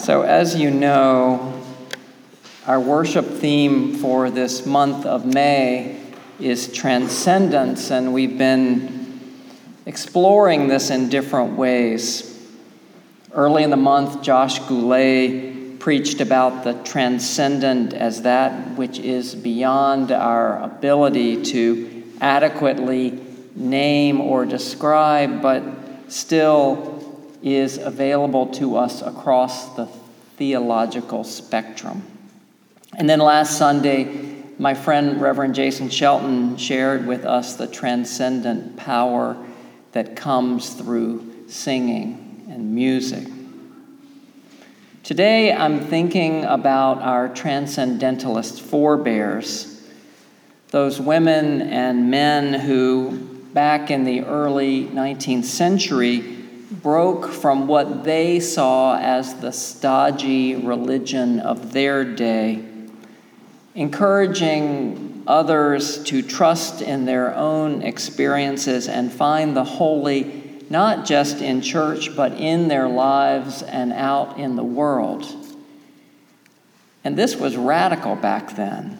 So, as you know, our worship theme for this month of May is transcendence, and we've been exploring this in different ways. Early in the month, Josh Goulet preached about the transcendent as that which is beyond our ability to adequately name or describe, but still is available to us across the theological spectrum. And then last Sunday, my friend Reverend Jason Shelton shared with us the transcendent power that comes through singing and music. Today, I'm thinking about our transcendentalist forebears, those women and men who, back in the early 19th century, broke from what they saw as the stodgy religion of their day, encouraging others to trust in their own experiences and find the holy not just in church, but in their lives and out in the world. And this was radical back then.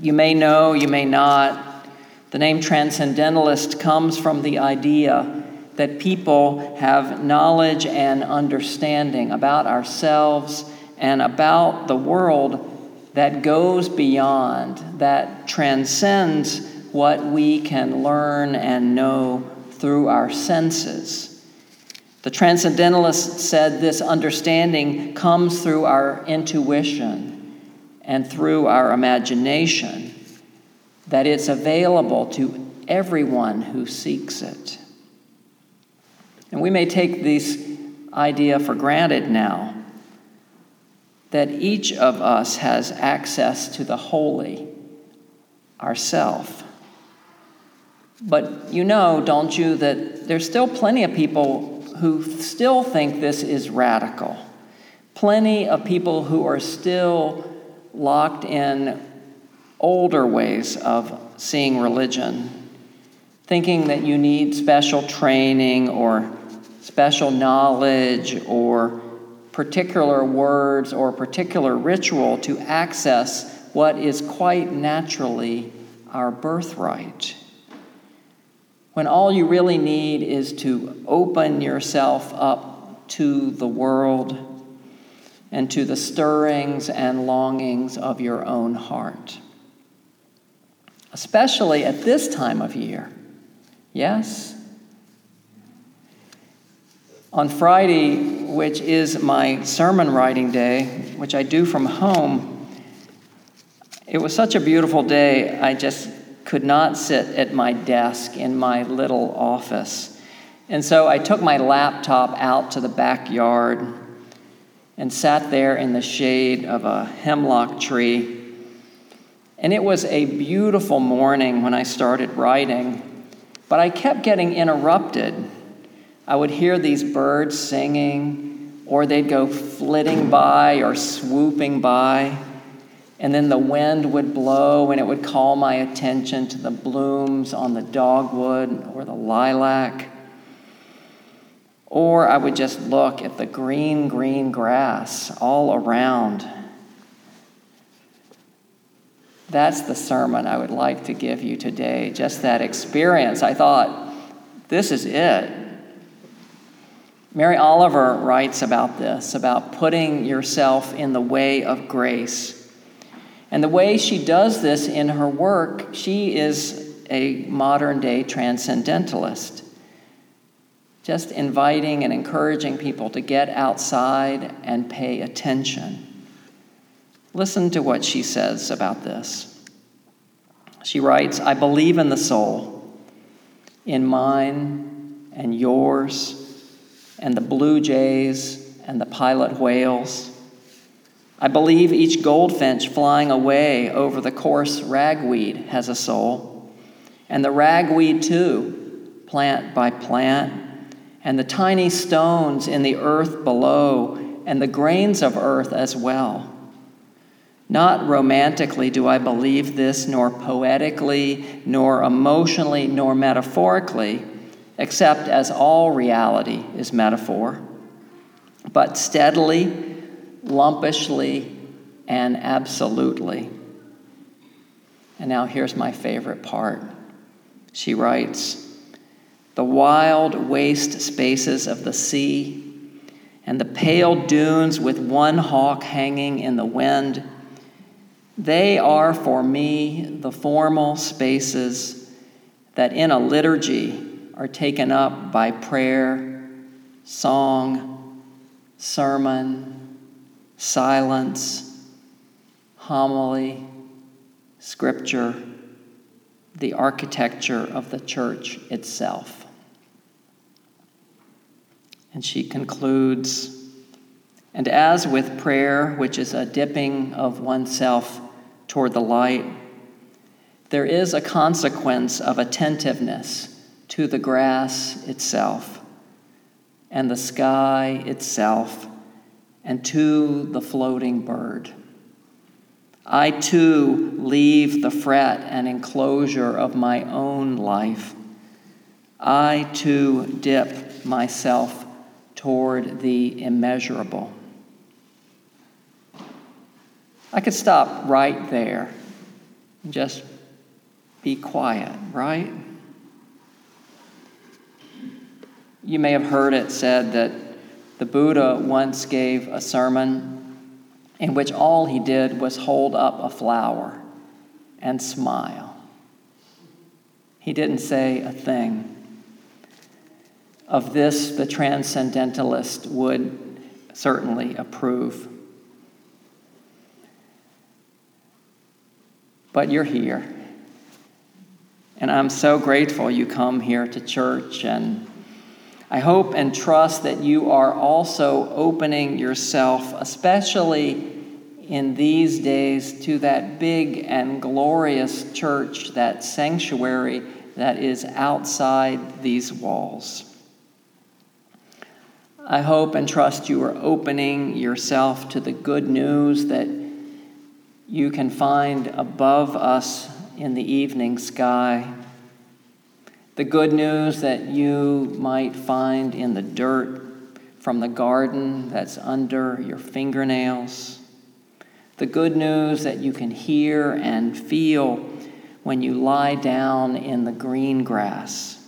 You may know, you may not. The name transcendentalist comes from the idea that people have knowledge and understanding about ourselves and about the world that goes beyond, that transcends what we can learn and know through our senses. The transcendentalist said this understanding comes through our intuition and through our imagination, that it's available to everyone who seeks it. And we may take this idea for granted now that each of us has access to the holy ourself. But you know, don't you, that there's still plenty of people who still think this is radical. Plenty of people who are still locked in older ways of seeing religion, thinking that you need special training or special knowledge or particular words or particular ritual to access what is quite naturally our birthright. When all you really need is to open yourself up to the world and to the stirrings and longings of your own heart. Especially at this time of year. Yes? On Friday, which is my sermon writing day, which I do from home, it was such a beautiful day, I just could not sit at my desk in my little office. And so I took my laptop out to the backyard and sat there in the shade of a hemlock tree. And it was a beautiful morning when I started writing, but I kept getting interrupted I would hear these birds singing, or they'd go flitting by or swooping by. And then the wind would blow, and it would call my attention to the blooms on the dogwood or the lilac. Or I would just look at the green, green grass all around. That's the sermon I would like to give you today, just that experience. I thought, this is it. Mary Oliver writes about this, about putting yourself in the way of grace. And the way she does this in her work, she is a modern day transcendentalist. Just inviting and encouraging people to get outside and pay attention. Listen to what she says about this. She writes I believe in the soul, in mine and yours and the blue jays and the pilot whales. I believe each goldfinch flying away over the coarse ragweed has a soul, and the ragweed too, plant by plant, and the tiny stones in the earth below, and the grains of earth as well. Not romantically do I believe this, nor poetically, nor emotionally, nor metaphorically except as all reality is metaphor. but steadily, lumpishly, and absolutely. And now here's my favorite part. She writes The wild waste spaces of the sea and the pale dunes with one hawk hanging in the wind, they are for me the formal spaces that in a liturgy are taken up by prayer, song, sermon, silence, homily, scripture, the architecture of the church itself. And she concludes And as with prayer, which is a dipping of oneself toward the light, there is a consequence of attentiveness to the grass itself and the sky itself and to the floating bird. I too leave the fret and enclosure of my own life. I too dip myself toward the immeasurable. I could stop right there and just be quiet, right? You may have heard it said that the Buddha once gave a sermon in which all he did was hold up a flower and smile. He didn't say a thing. Of this, the transcendentalist would certainly approve. But you're here. And I'm so grateful you come here to church and I hope and trust that you are also opening yourself, especially in these days, to that big and glorious church, that sanctuary that is outside these walls. I hope and trust you are opening yourself to the good news that you can find above us in the evening sky the good news that you might find in the dirt from the garden that's under your fingernails. The good news that you can hear and feel when you lie down in the green grass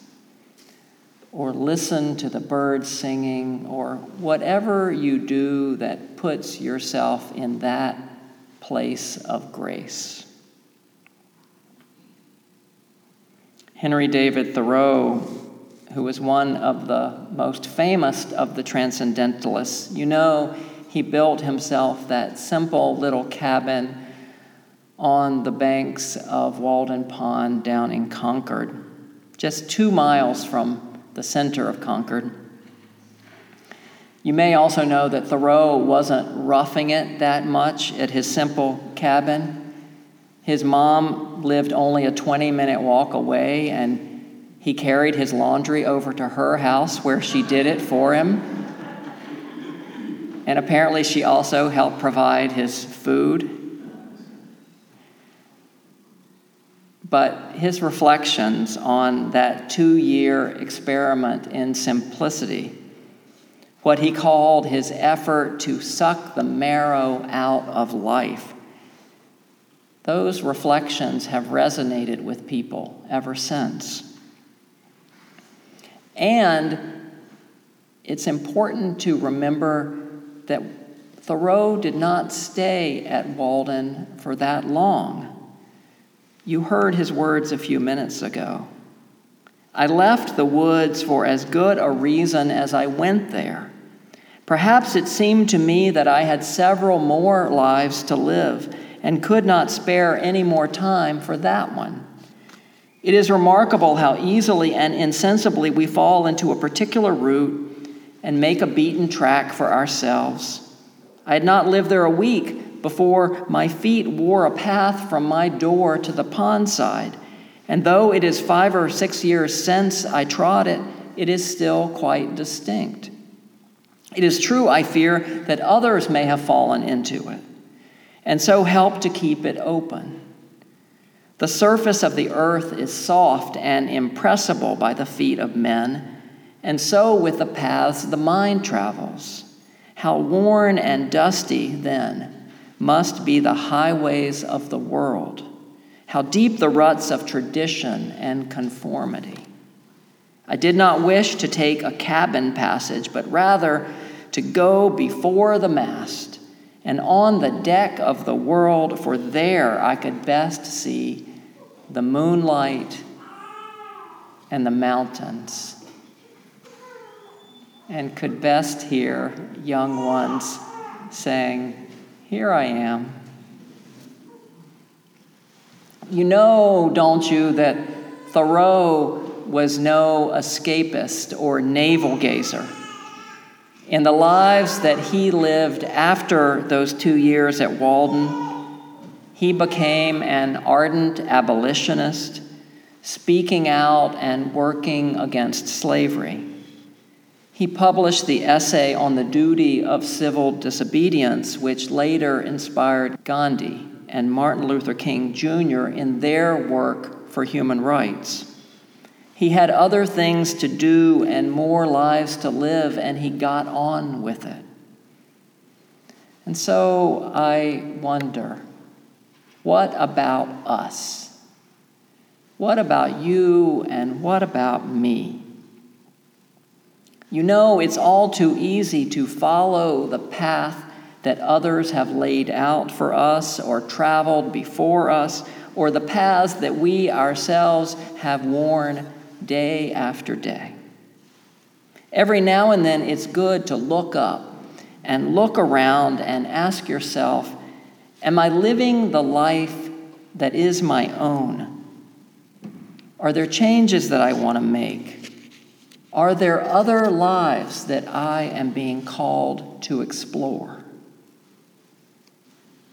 or listen to the birds singing or whatever you do that puts yourself in that place of grace. Henry David Thoreau, who was one of the most famous of the transcendentalists, you know, he built himself that simple little cabin on the banks of Walden Pond down in Concord, just two miles from the center of Concord. You may also know that Thoreau wasn't roughing it that much at his simple cabin. His mom lived only a 20 minute walk away, and he carried his laundry over to her house where she did it for him. And apparently, she also helped provide his food. But his reflections on that two year experiment in simplicity, what he called his effort to suck the marrow out of life, those reflections have resonated with people ever since. And it's important to remember that Thoreau did not stay at Walden for that long. You heard his words a few minutes ago. I left the woods for as good a reason as I went there. Perhaps it seemed to me that I had several more lives to live and could not spare any more time for that one. It is remarkable how easily and insensibly we fall into a particular route and make a beaten track for ourselves. I had not lived there a week before my feet wore a path from my door to the pond side. And though it is five or six years since I trod it, it is still quite distinct. It is true, I fear, that others may have fallen into it and so help to keep it open. The surface of the earth is soft and impressible by the feet of men, and so with the paths the mind travels. How worn and dusty, then, must be the highways of the world. How deep the ruts of tradition and conformity. I did not wish to take a cabin passage, but rather to go before the mast and on the deck of the world, for there I could best see the moonlight and the mountains and could best hear young ones saying, Here I am. You know, don't you, that Thoreau was no escapist or navel gazer. In the lives that he lived after those two years at Walden, he became an ardent abolitionist, speaking out and working against slavery. He published the essay on the duty of civil disobedience, which later inspired Gandhi and Martin Luther King Jr. in their work for human rights. He had other things to do and more lives to live, and he got on with it. And so I wonder what about us? What about you and what about me? You know, it's all too easy to follow the path that others have laid out for us or traveled before us, or the paths that we ourselves have worn day after day. Every now and then, it's good to look up and look around and ask yourself Am I living the life that is my own? Are there changes that I want to make? Are there other lives that I am being called to explore?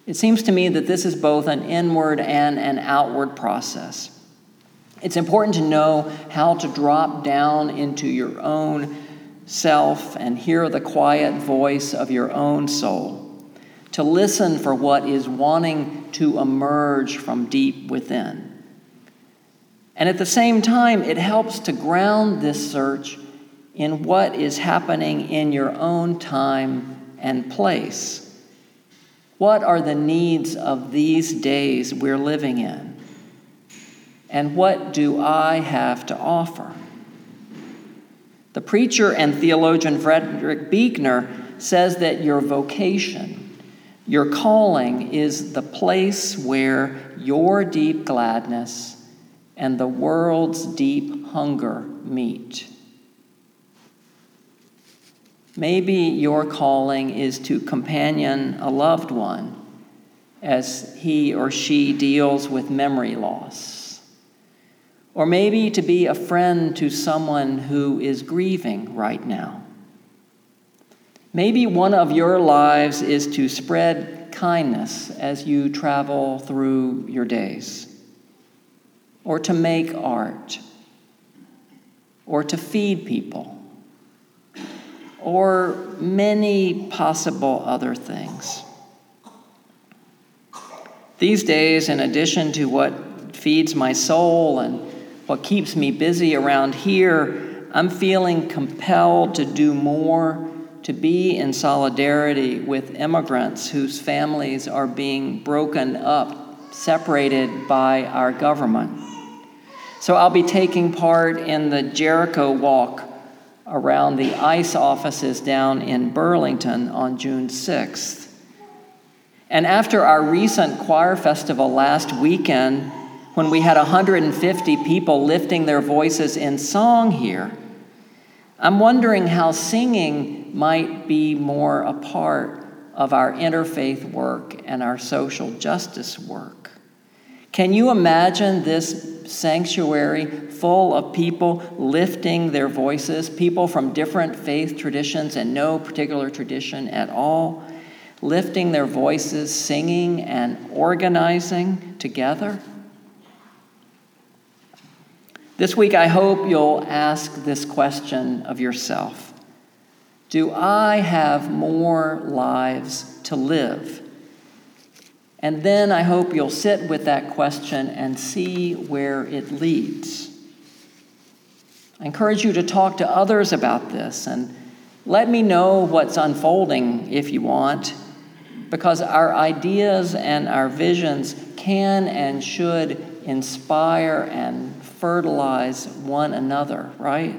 It seems to me that this is both an inward and an outward process. It's important to know how to drop down into your own self and hear the quiet voice of your own soul, to listen for what is wanting to emerge from deep within. And at the same time, it helps to ground this search in what is happening in your own time and place. What are the needs of these days we're living in? And what do I have to offer? The preacher and theologian Frederick Buechner says that your vocation, your calling, is the place where your deep gladness and the world's deep hunger meet. Maybe your calling is to companion a loved one as he or she deals with memory loss. Or maybe to be a friend to someone who is grieving right now. Maybe one of your lives is to spread kindness as you travel through your days, or to make art, or to feed people or many possible other things. These days, in addition to what feeds my soul and what keeps me busy around here, I'm feeling compelled to do more to be in solidarity with immigrants whose families are being broken up, separated by our government. So I'll be taking part in the Jericho Walk around the ICE offices down in Burlington on June 6th. And after our recent choir festival last weekend, when we had 150 people lifting their voices in song here, I'm wondering how singing might be more a part of our interfaith work and our social justice work. Can you imagine this sanctuary full of people lifting their voices, people from different faith traditions and no particular tradition at all, lifting their voices, singing and organizing together. This week, I hope you'll ask this question of yourself Do I have more lives to live? And then I hope you'll sit with that question and see where it leads. I encourage you to talk to others about this and Let me know what's unfolding if you want, because our ideas and our visions can and should inspire and fertilize one another, right?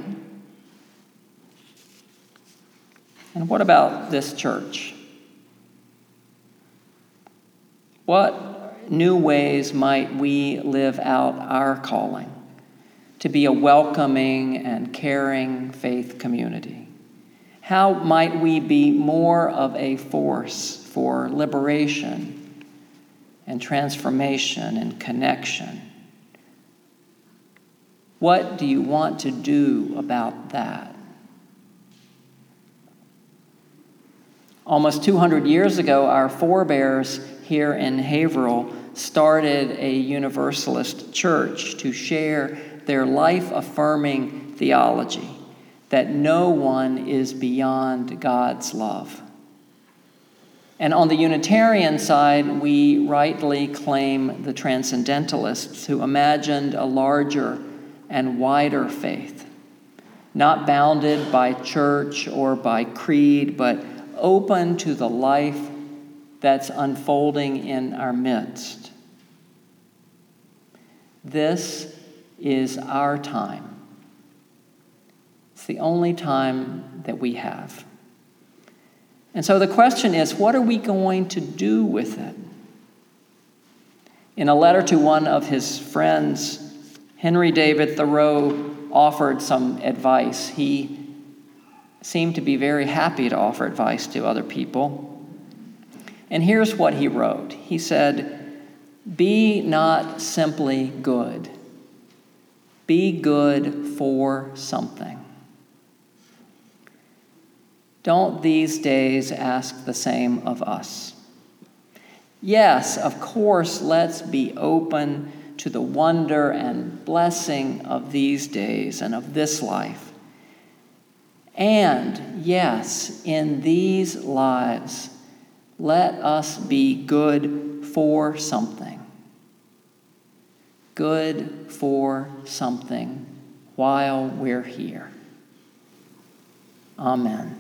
And what about this church? What new ways might we live out our calling to be a welcoming and caring faith community? How might we be more of a force for liberation and transformation and connection? What do you want to do about that? Almost 200 years ago, our forebears here in Haverhill started a Universalist church to share their life affirming theology that no one is beyond God's love. And on the Unitarian side, we rightly claim the Transcendentalists who imagined a larger and wider faith, not bounded by church or by creed, but open to the life that's unfolding in our midst. This is our time. It's the only time that we have. And so the question is what are we going to do with it? In a letter to one of his friends, Henry David Thoreau offered some advice. He seemed to be very happy to offer advice to other people. And here's what he wrote He said, Be not simply good, be good for something. Don't these days ask the same of us? Yes, of course, let's be open to the wonder and blessing of these days and of this life. And yes, in these lives, let us be good for something. Good for something while we're here. Amen.